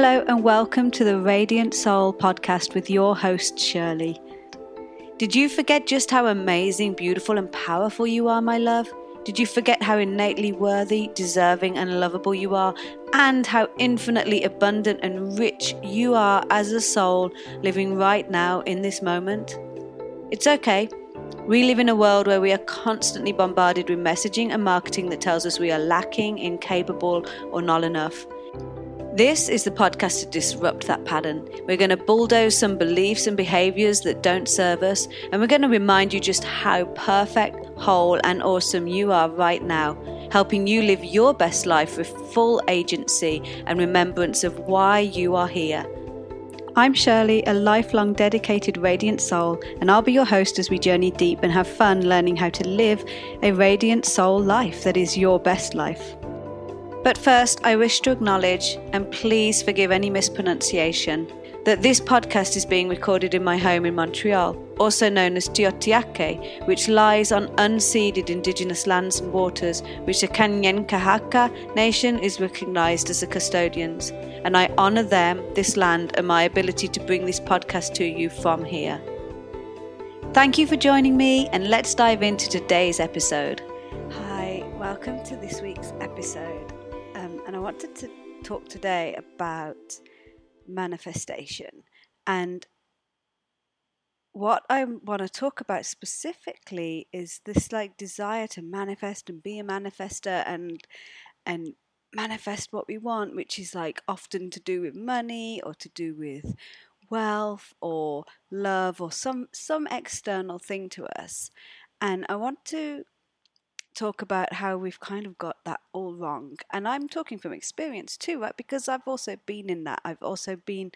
Hello, and welcome to the Radiant Soul podcast with your host, Shirley. Did you forget just how amazing, beautiful, and powerful you are, my love? Did you forget how innately worthy, deserving, and lovable you are, and how infinitely abundant and rich you are as a soul living right now in this moment? It's okay. We live in a world where we are constantly bombarded with messaging and marketing that tells us we are lacking, incapable, or not enough. This is the podcast to disrupt that pattern. We're going to bulldoze some beliefs and behaviors that don't serve us, and we're going to remind you just how perfect, whole, and awesome you are right now, helping you live your best life with full agency and remembrance of why you are here. I'm Shirley, a lifelong dedicated radiant soul, and I'll be your host as we journey deep and have fun learning how to live a radiant soul life that is your best life. But first, I wish to acknowledge, and please forgive any mispronunciation, that this podcast is being recorded in my home in Montreal, also known as Tiohtià:ke, which lies on unceded indigenous lands and waters which the Kanien'kehá:ka Nation is recognized as the custodians, and I honor them, this land, and my ability to bring this podcast to you from here. Thank you for joining me, and let's dive into today's episode. Hi, welcome to this week's episode and I wanted to talk today about manifestation. And what I want to talk about specifically is this like desire to manifest and be a manifester and and manifest what we want, which is like often to do with money or to do with wealth or love or some some external thing to us. And I want to talk about how we've kind of got that all wrong. And I'm talking from experience too, right? Because I've also been in that. I've also been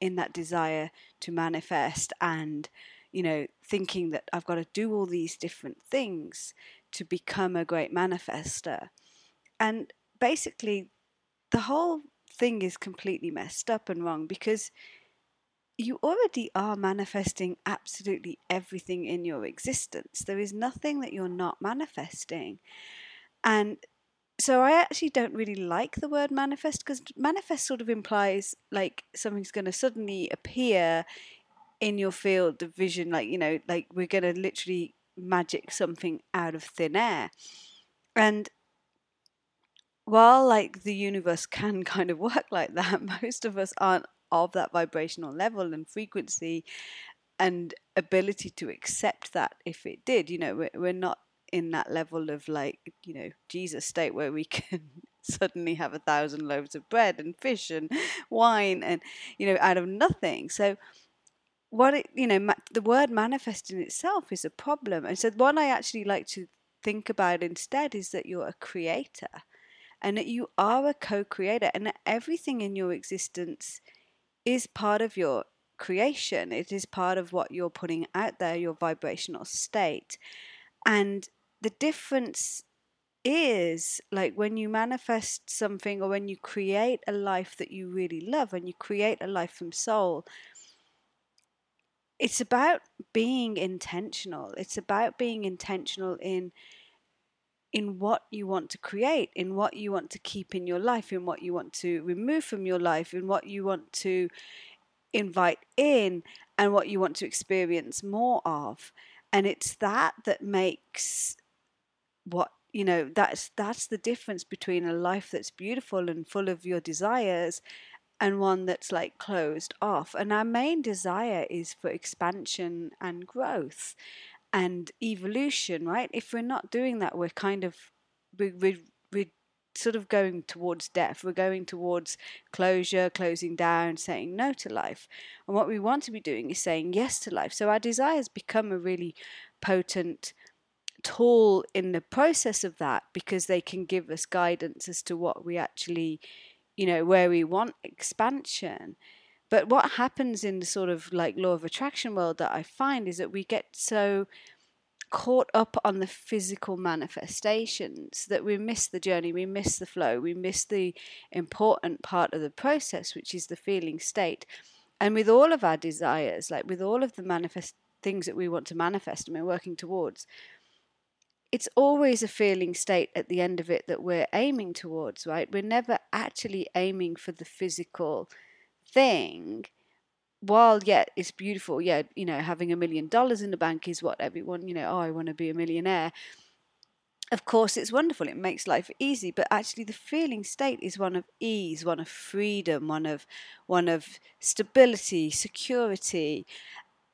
in that desire to manifest and, you know, thinking that I've got to do all these different things to become a great manifester. And basically, the whole thing is completely messed up and wrong because you already are manifesting absolutely everything in your existence. There is nothing that you're not manifesting. And so I actually don't really like the word manifest because manifest sort of implies like something's going to suddenly appear in your field of vision, like, you know, like we're going to literally magic something out of thin air. And while like the universe can kind of work like that, most of us aren't of that vibrational level and frequency and ability to accept that if it did you know we're, we're not in that level of like you know jesus state where we can suddenly have a thousand loaves of bread and fish and wine and you know out of nothing. So what it you know ma- the word manifest in itself is a problem. And so what i actually like to think about instead is that you're a creator and that you are a co-creator and that everything in your existence is part of your creation. It is part of what you're putting out there, your vibrational state. And the difference is like when you manifest something or when you create a life that you really love, when you create a life from soul, it's about being intentional. It's about being intentional in in what you want to create, in what you want to keep in your life, in what you want to remove from your life, in what you want to invite in, and what you want to experience more of. And it's that that makes what you know that's that's the difference between a life that's beautiful and full of your desires and one that's like closed off and our main desire is for expansion and growth and evolution, right? If we're not doing that, we're kind of we we we're sort of going towards death. We're going towards closure, closing down, saying no to life. And what we want to be doing is saying yes to life. So our desires become a really potent tool in the process of that because they can give us guidance as to what we actually, you know, where we want expansion. But what happens in the sort of like law of attraction world that I find is that we get so caught up on the physical manifestations that we miss the journey, we miss the flow, we miss the important part of the process, which is the feeling state. And with all of our desires, like with all of the manifest things that we want to manifest and we're working towards, it's always a feeling state at the end of it that we're aiming towards, right? We're never actually aiming for the physical thing. While yet it's beautiful, yeah, you know, having a million dollars in the bank is what everyone, you know, oh, I want to be a millionaire. Of course, it's wonderful. It makes life easy, but actually, the feeling state is one of ease, one of freedom, one of one of stability, security,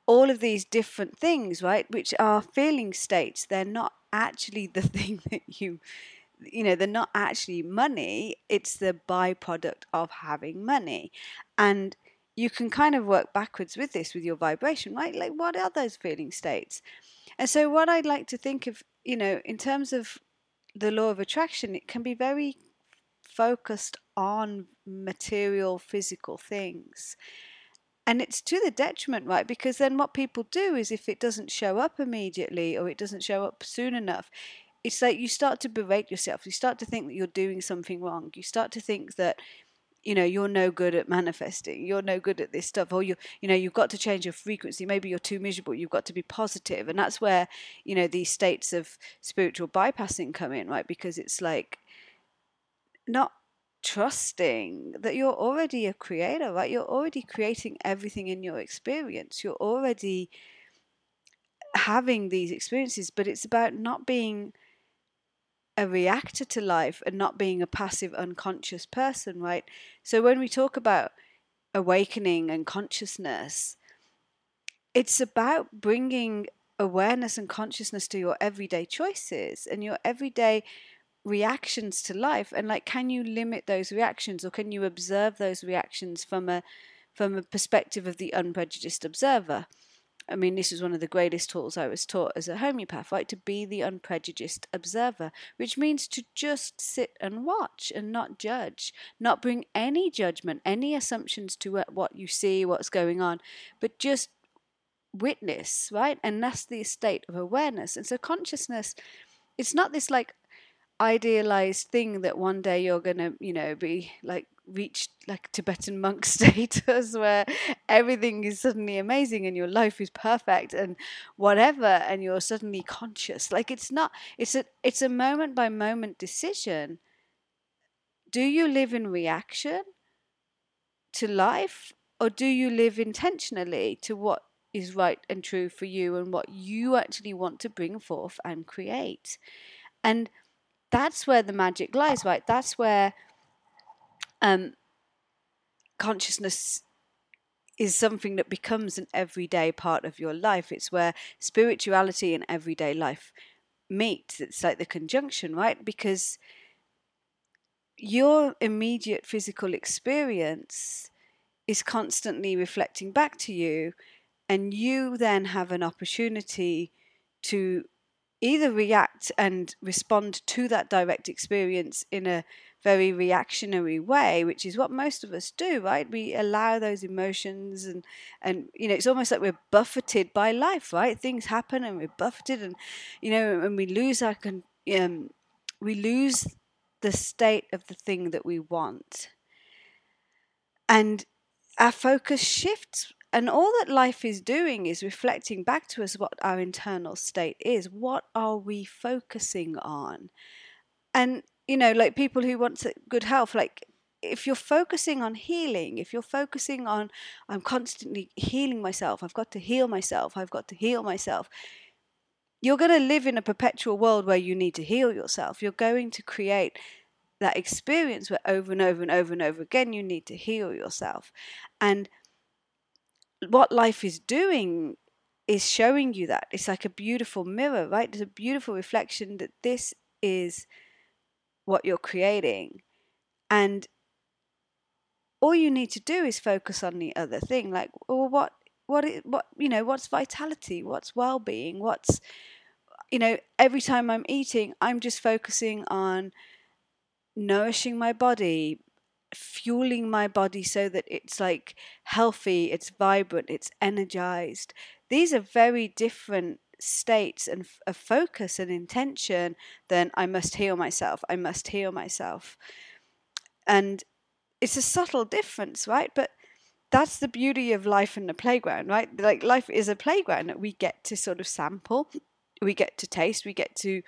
all of these different things, right? Which are feeling states. They're not actually the thing that you you know they're not actually money it's the byproduct of having money. And you can kind of work backwards with this with your vibration right? Like what are those feeling states? And so what i'd like to think of you know in terms of the law of attraction it can be very focused on material physical things. And it's to the detriment, right? Because then what people do is if it doesn't show up immediately or it doesn't show up soon enough, it's like you start to berate yourself. You start to think that you're doing something wrong. You start to think that you know you're no good at manifesting you're no good at this stuff or you you know you've got to change your frequency maybe you're too miserable you've got to be positive. positive and that's where you know these states of spiritual bypassing come in right because it's like not trusting that you're already a creator, right? You're already creating everything in your experience. You're already having these experiences, but it's about not being a reactor to life and not being a passive, unconscious person, right? So when we talk about awakening and consciousness, it's about bringing awareness and consciousness to your everyday choices and your everyday reactions to life and like can you limit those reactions or can you observe those reactions from a from a perspective of the unprejudiced observer i mean this is one of the greatest tools i was taught as a homeopath right to be the unprejudiced observer which means to just sit and watch and not judge not bring any judgment any assumptions to what you see what's going on but just witness right? And that's the state of awareness. And so consciousness it's not this like idealized thing that one day you're going to, you know, be like reach like Tibetan monk status where everything is suddenly amazing and your life is perfect and whatever and you're suddenly conscious. Like it's not it's a it's a moment by moment decision. Do you live in reaction to life or do you live intentionally to what is right and true for you and what you actually want to bring forth and create? And that's where the magic lies, right? That's where um, consciousness is something that becomes an everyday part of your life. It's where spirituality and everyday life meet. It's like the conjunction, right? Because your immediate physical experience is constantly reflecting back to you, and you then have an opportunity to either react and respond to that direct experience in a very reactionary way, which is what most of us do, right? We allow those emotions and and you know, it's almost like we're buffeted by life, right? Things happen and we're buffeted and you know, and we lose our con- um, we lose the state of the thing that we want. And our focus shifts and all that life is doing is reflecting back to us what our internal state is. What are we focusing on? And, you know, like people who want good health, like if you're focusing on healing, if you're focusing on, I'm constantly healing myself, I've got to heal myself, I've got to heal myself, you're going to live in a perpetual world where you need to heal yourself. You're going to create that experience where over and over and over and over again you need to heal yourself. And what life is doing is showing you that. It's like a beautiful mirror, right? There's a beautiful reflection that this is what you're creating. And all you need to do is focus on the other thing. Like, well, what, what, what, you know, what's vitality? What's well being? What's, you know, every time I'm eating, I'm just focusing on nourishing my body, fueling my body so that it's like healthy, it's vibrant, it's energized. These are very different states and of focus and intention than I must heal myself, I must heal myself. And it's a subtle difference, right? But that's the beauty of life in the playground, right? Like life is a playground that we get to sort of sample, we get to taste, we get to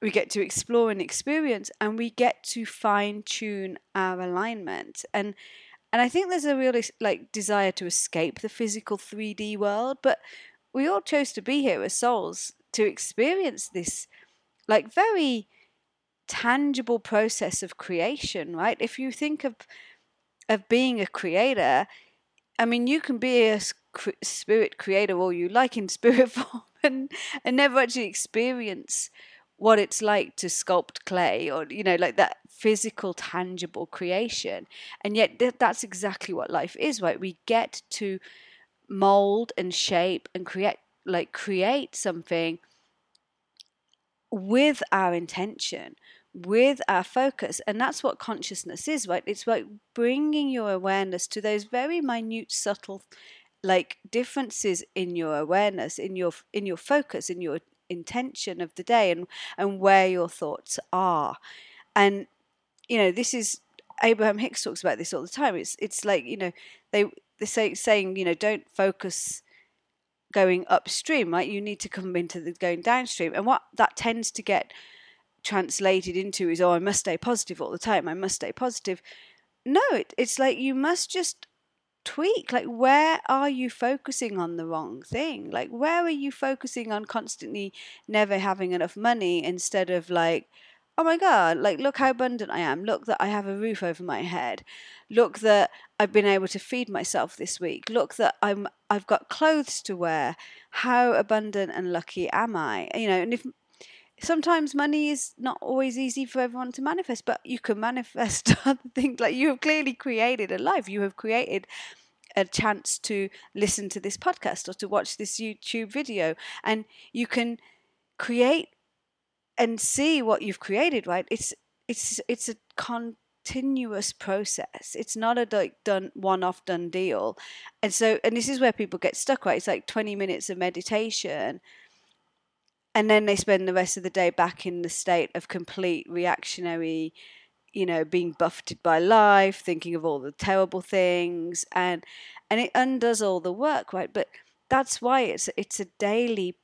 we get to explore and experience and we get to fine tune our alignment and and I think there's a really like desire to escape the physical 3D world but we all chose to be here as souls to experience this like very tangible process of creation right? If you think of of being a creator i mean you can be a spirit creator all you like in spirit form and and never actually experience what it's like to sculpt clay or you know like that physical tangible creation. And yet th- that's exactly what life is right? We get to mold and shape and create like create something with our intention with our focus and that's what consciousness is right? It's like bringing your awareness to those very minute subtle like differences in your awareness in your in your focus in your intention of the day and and where your thoughts are. And you know this is abraham hicks talks about this all the time. It's it's like you know they they say saying you know don't focus going upstream right? You need to come into the going downstream. And what that tends to get translated into is oh i must stay positive all the time. I must stay positive. No it, it's like you must just tweak. Like where are you focusing on the wrong thing? Like where are you focusing on constantly never having enough money instead of like oh my god like look how abundant i am. Look that i have a roof over my head. Look that i've been able to feed myself this week look that i'm i've got clothes to wear how abundant and lucky am i you know and if sometimes money is not always easy for everyone to manifest, but you can manifest other things. Like you have clearly created a life. You have created a chance to listen to this podcast or to watch this YouTube video, and you can create and see what you've created. Right? It's it's it's a continuous process. It's not a like done one off done deal, and so and this is where people get stuck. Right? It's like twenty minutes of meditation and then they spend the rest of the day back in the state of complete reactionary you know being buffeted by life thinking of all the terrible things and and it undoes all the work right but that's why it's it's a daily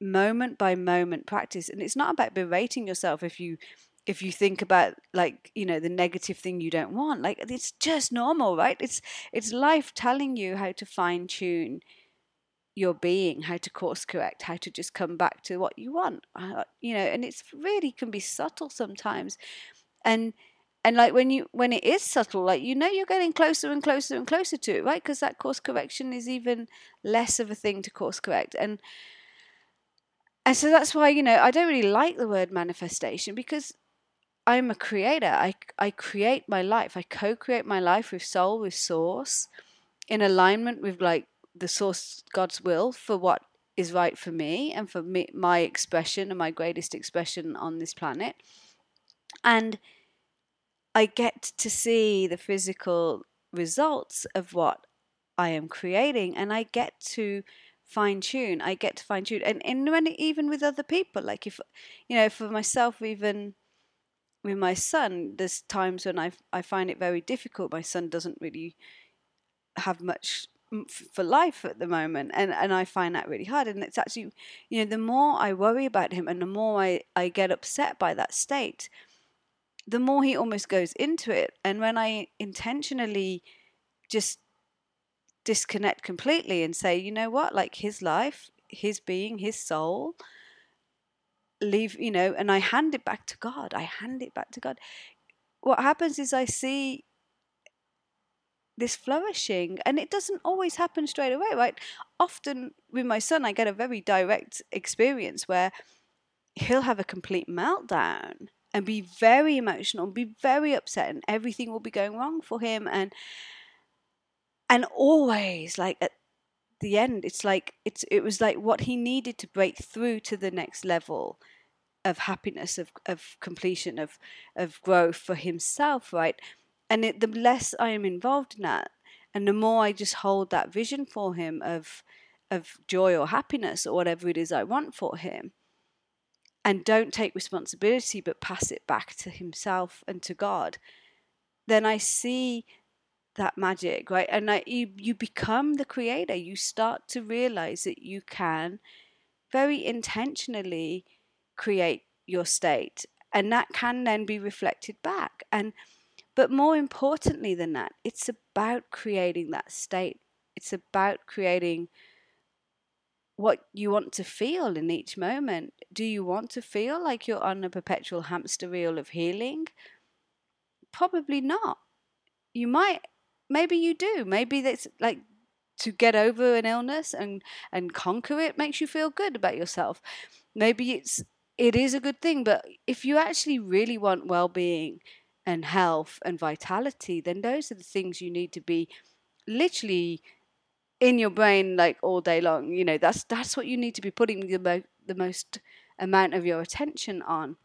moment by moment practice and it's not about berating yourself if you if you think about like you know the negative thing you don't want like it's just normal right it's it's life telling you how to fine tune your being, how to course correct, how to just come back to what you want. Uh, you know, and it's really can be subtle sometimes. And and like when you when it is subtle, like you know you're getting closer and closer and closer to it, right? Because that course correction is even less of a thing to course correct. And and so that's why, you know, I don't really like the word manifestation because I'm a creator. I I create my life. I co-create my life with soul, with source, in alignment with like the source God's will for what is right for me and for me, my expression and my greatest expression on this planet. And I get to see the physical results of what I am creating and I get to fine tune. I get to fine tune. And, and when even with other people, like if, you know, for myself, even with my son, there's times when I, I find it very difficult. My son doesn't really have much mm, for life at the moment and and I find that really hard. And it's actually you know the more I worry about him and the more I I get upset by that state the more he almost goes into it. And when I intentionally just disconnect completely and say you know what? Like his life his being his soul leave you know and I hand it back to God I hand it back to God. What happens is I see this flourishing and it doesn't always happen straight away right? Often with my son i get a very direct experience where he'll have a complete meltdown and be very emotional be very upset and everything will be going wrong for him and and always like at the end it's like it's it was like what he needed to break through to the next level of happiness of of completion of of growth for himself right? And it, the less I am involved in that, and the more I just hold that vision for him of of joy or happiness or whatever it is I want for him, and don't take responsibility but pass it back to himself and to God, then I see that magic, right? And you you become the creator. You start to realize that you can very intentionally create your state and that can then be reflected back. And but more importantly than that it's about creating that state. It's about creating what you want to feel in each moment. Do you want to feel like you're on a perpetual hamster wheel of healing? Probably not. You might maybe you do. Maybe that's like to get over an illness and and conquer it makes you feel good about yourself. Maybe it's it is a good thing but if you actually really want well-being and health and vitality then those are the things you need to be literally in your brain like all day long. You know that's that's what you need to be putting the, mo- the most amount of your attention on.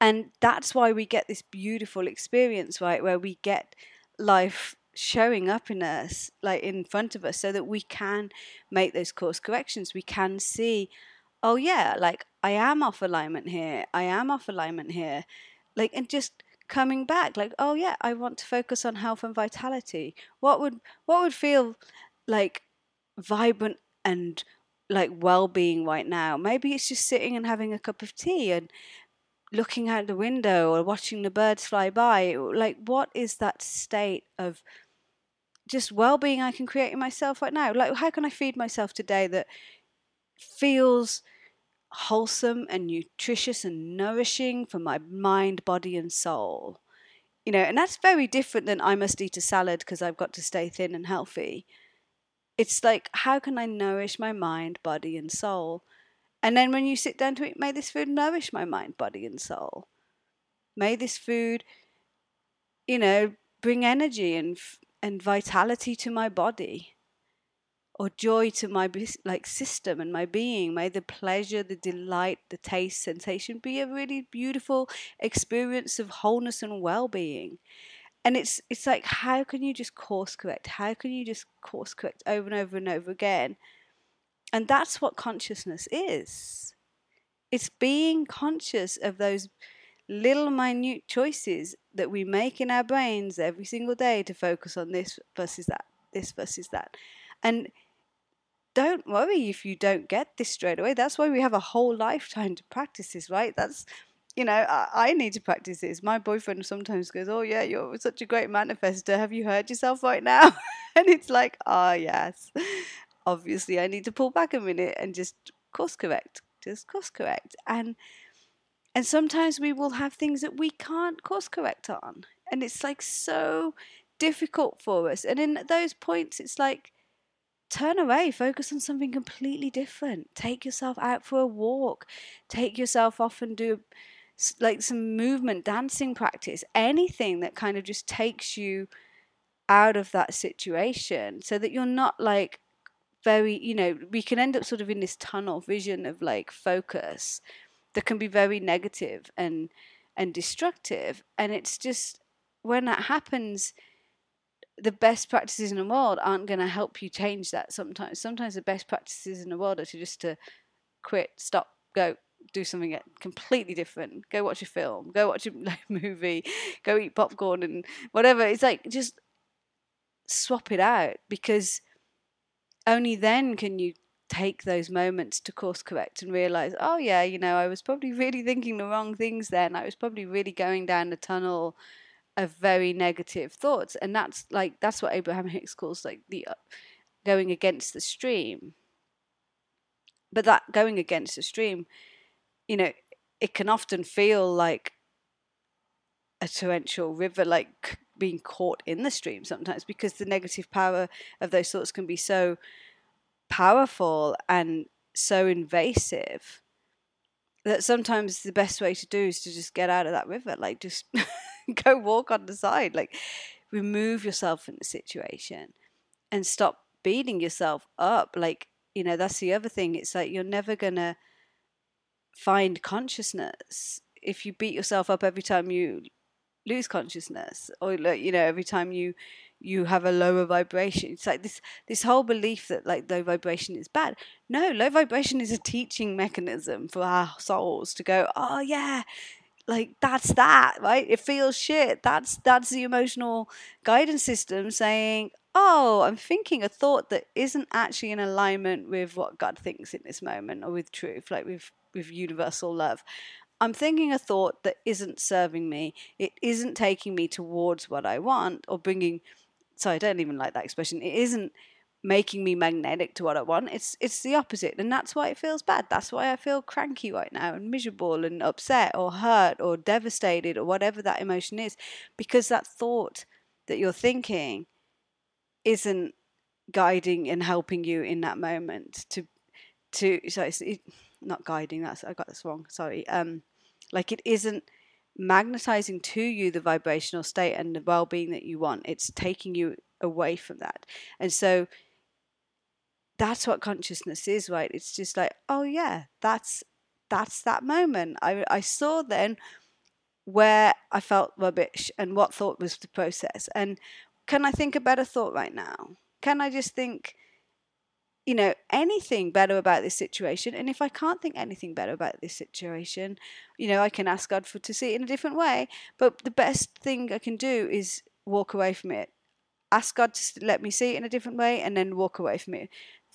And that's why we get this beautiful experience right where we get life showing up in us, like in front of us, so that we can make those course corrections. We can see, oh, yeah, like I am off alignment here. I am off alignment here. Like, and just coming back, like, oh, yeah, I want to focus on health and vitality. What would, what would feel like vibrant and like well-being right now maybe it's just sitting and having a cup of tea and looking out the window or watching the birds fly by like what is that state of just well-being I can create in myself right now. Like how can I feed myself today that feels wholesome and nutritious and nourishing for my mind, body and soul. You know, and that's very different than I must eat a salad because I've got to stay thin and healthy. It's like how can I nourish my mind, body and soul? And then when you sit down to eat, may this food nourish my mind, body and soul. May this food, you know, bring energy and and vitality to my body or joy to my like system and my being. May the pleasure the delight the taste sensation be a really beautiful experience of wholeness and well-being. And it's it's like how can you just course correct? How can you just course correct over and over and over again and that's what consciousness is it's being conscious of those little minute choices that we make in our brains every single day to focus on this versus that, this versus that. And don't worry if you don't get this straight away. That's why we have a whole lifetime to practice this, right? That's, you know, I, I need to practice this. My boyfriend sometimes goes, Oh, yeah, you're such a great manifester. Have you heard yourself right now? and it's like, oh, yes. Obviously, I need to pull back a minute and just course correct, just course correct. And and sometimes we will have things that we can't course correct on. And it's like so difficult for us. And in those points, it's like, turn away, focus on something completely different. Take yourself out for a walk, take yourself off and do like some movement, dancing practice, anything that kind of just takes you out of that situation so that you're not like very, you know, we can end up sort of in this tunnel vision of like focus that can be very negative and and destructive. And it's just when that happens the best practices in the world aren't going to help you change that sometimes. Sometimes the best practices in the world are to just to quit stop go do something completely different. Go watch a film. Go watch a movie. Go eat popcorn and whatever. It's like just swap it out because only then can you take those moments to course correct and realize, oh, yeah, you know, I was probably really thinking the wrong things then. I was probably really going down the tunnel of very negative thoughts. And that's like, that's what Abraham Hicks calls like the uh, going against the stream. But that going against the stream, you know, it can often feel like a torrential river, like being caught in the stream sometimes because the negative power of those thoughts can be so powerful and so invasive that sometimes the best way to do is to just get out of that river like just go walk on the side like remove yourself from the situation and stop beating yourself up. Like you know that's the other thing it's like you're never gonna find consciousness. If you beat yourself up every time you lose consciousness or like you know every time you you have a lower vibration. It's like this this whole belief that like low vibration is bad. No, low vibration is a teaching mechanism for our souls to go, oh yeah, like that's that, right? It feels shit. That's that's the emotional guidance system saying, oh, I'm thinking a thought that isn't actually in alignment with what God thinks in this moment or with truth. Like we've with universal love. I'm thinking a thought that isn't serving me. It isn't taking me towards what I want or bringing. Sorry, I don't even like that expression. It isn't making me magnetic to what I want. It's it's the opposite, and that's why it feels bad. That's why I feel cranky right now and miserable and upset or hurt or devastated or whatever that emotion is, because that thought that you're thinking isn't guiding and helping you in that moment to to so it's it, not guiding that's i got this wrong sorry um like it isn't magnetizing to you the vibrational state and the well-being that you want. It's taking you away from that. And so that's what consciousness is right? It's just like oh yeah that's that's that moment. I i saw then where i felt rubbish and what thought was the process. And can i think a better thought right now? Can I just think, you know, anything better about this situation? And if I can't think anything better about this situation, you know, I can ask God for to see it in a different way. But the best thing I can do is walk away from it. Ask God to let me see it in a different way and then walk away from it.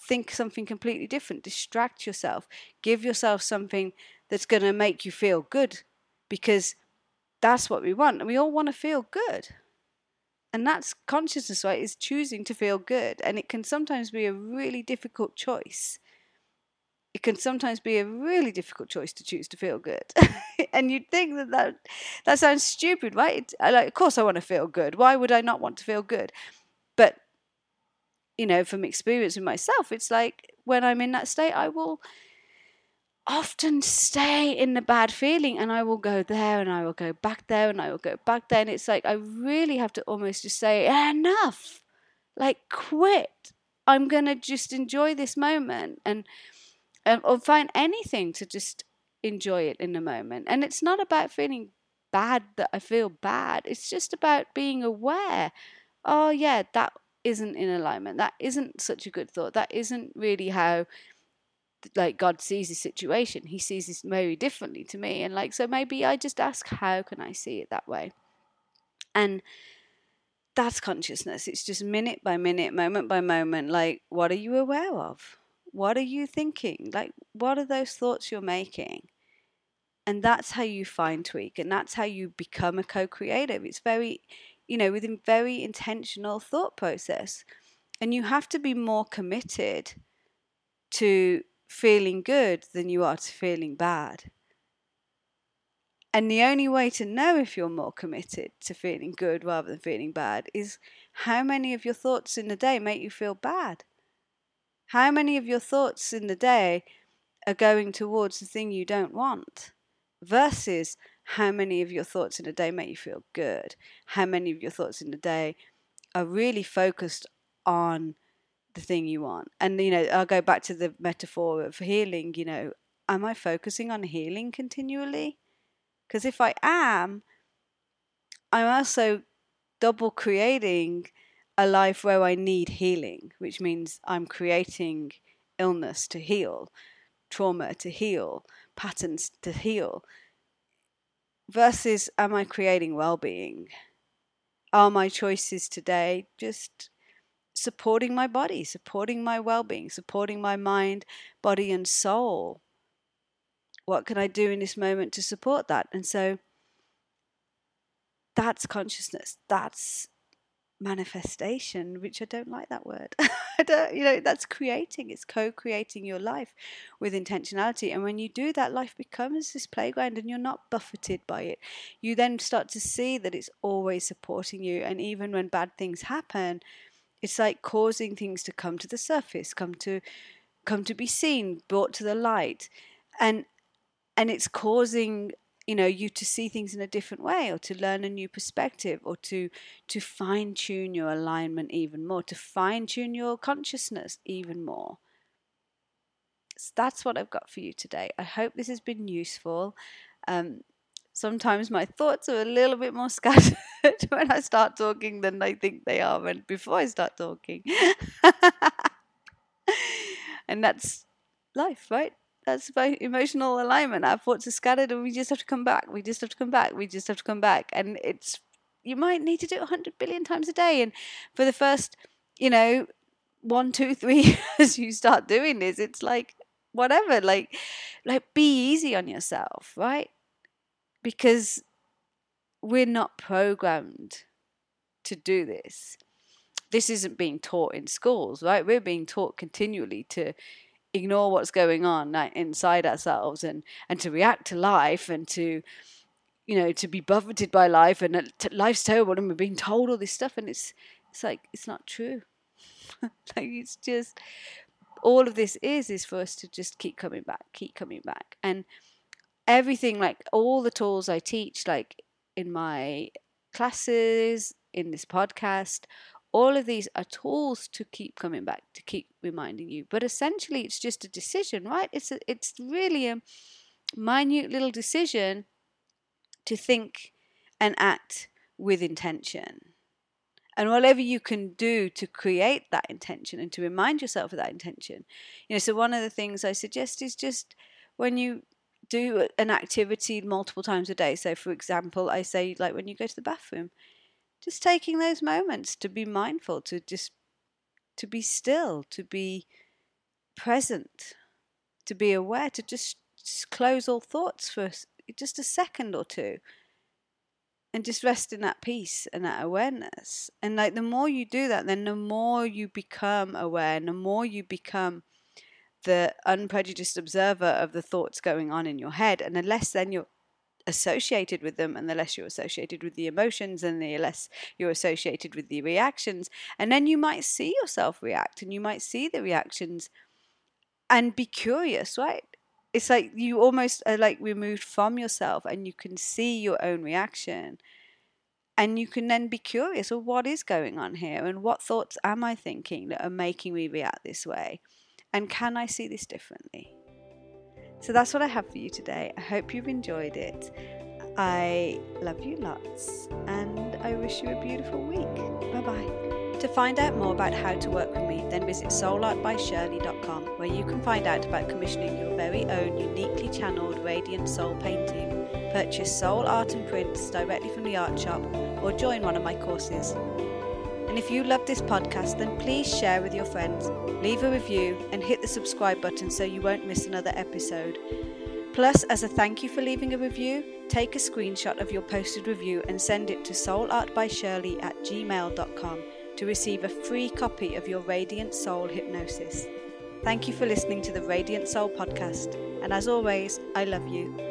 Think something completely different. Distract yourself. Give yourself something that's going to make you feel good because that's what we want. And we all want to feel good and that's consciousness right is choosing to feel good and it can sometimes be a really difficult choice. It can sometimes be a really difficult choice to choose to feel good. And you'd think that that, that sounds stupid right? Like of course i want to feel good. Why would i not want to feel good? But you know from experience with myself it's like when i'm in that state i will often stay in the bad feeling and I will go there and I will go back there and I will go back there. And it's like I really have to almost just say, enough, like quit. I'm going to just enjoy this moment and, and or find anything to just enjoy it in the moment. And it's not about feeling bad that I feel bad. It's just about being aware. Oh, yeah, that isn't in alignment. That isn't such a good thought. That isn't really how like God sees the situation. He sees this very differently to me. And like, so maybe I just ask, how can I see it that way? And that's consciousness. It's just minute by minute, moment by moment. Like, what are you aware of? What are you thinking? Like, what are those thoughts you're making? And that's how you fine tweak, and that's how you become a co creative. It's very, you know, within very intentional thought process. And you have to be more committed to feeling good than you are to feeling bad. And the only way to know if you're more committed to feeling good rather than feeling bad is how many of your thoughts in the day make you feel bad? How many of your thoughts in the day are going towards the thing you don't want? Versus how many of your thoughts in a day make you feel good? How many of your thoughts in the day are really focused on the thing you want. And, you know, I'll go back to the metaphor of healing, you know, am I focusing on healing continually? Because if I am, I'm also double creating a life where I need healing, which means I'm creating illness to heal, trauma to heal, patterns to heal. Versus, am I creating well being? Are my choices today just supporting my body, supporting my well being, supporting my mind, body, and soul. What can I do in this moment to support that? And so that's consciousness. That's manifestation, which I don't like that word. I don't, you know, that's creating. It's co-creating your life with intentionality. And when you do that, life becomes this playground and you're not buffeted by it. You then start to see that it's always supporting you. And even when bad things happen, it's like causing things to come to the surface, come to come to be seen, brought to the light. And and it's causing you know you to see things in a different way or to learn a new perspective or to to fine tune your alignment even more to fine tune your consciousness even more. So that's what i've got for you today. I hope this has been useful. Um, sometimes my thoughts are a little bit more scattered when I start talking than I think they are when before I start talking. and that's life, right? That's about emotional alignment. Our thoughts are scattered and we just have to come back. We just have to come back. We just have to come back. And it's you might need to do it 100 billion times a day. And for the first, you know, one, two, three years you start doing this, it's like whatever. Like, like be easy on yourself, right? Because we're not programmed to do this. This isn't being taught in schools, right? We're being taught continually to ignore what's going on like, inside ourselves and and to react to life and to you know to be buffeted by life and uh, life's terrible and we're being told all this stuff and it's it's like it's not true like it's just all of this is is for us to just keep coming back keep coming back and everything like all the tools i teach like in my classes in this podcast all of these are tools to keep coming back to keep reminding you but essentially it's just a decision right it's a, it's really a minute little decision to think and act with intention. And whatever you can do to create that intention and to remind yourself of that intention. You know, so one of the things I suggest is just when you do an activity multiple times a day. So, for example, I say, like when you go to the bathroom, just taking those moments to be mindful, to just to be still, to be present, to be aware, to just, just close all thoughts for just a second or two and just rest in that peace and that awareness. And like the more you do that, then the more you become aware and the more you become the unprejudiced observer of the thoughts going on in your head. And the less then you're associated with them, and the less you're associated with the emotions, and the less you're associated with the reactions. And then you might see yourself react and you might see the reactions and be curious, right? it's like you almost are like removed from yourself and you can see your own reaction and you can then be curious well what is going on here and what thoughts am i thinking that are making me react this way and can i see this differently? So that's what i have for you today. I hope you've enjoyed it. I love you lots and i wish you a beautiful week. Bye bye to find out more about how to work with me, then visit soulartbyshirley.com, where you can find out about commissioning your very own uniquely channeled radiant soul painting, purchase soul art and prints directly from the art shop, or join one of my courses. And if you love this podcast, then please share with your friends, leave a review, and hit the subscribe button so you won't miss another episode. Plus, as a thank you for leaving a review, take a screenshot of your posted review and send it to soulartbyshirley at gmail.com to receive a free copy of your Radiant Soul hypnosis. Thank you for listening to the Radiant Soul podcast, and as always, I love you.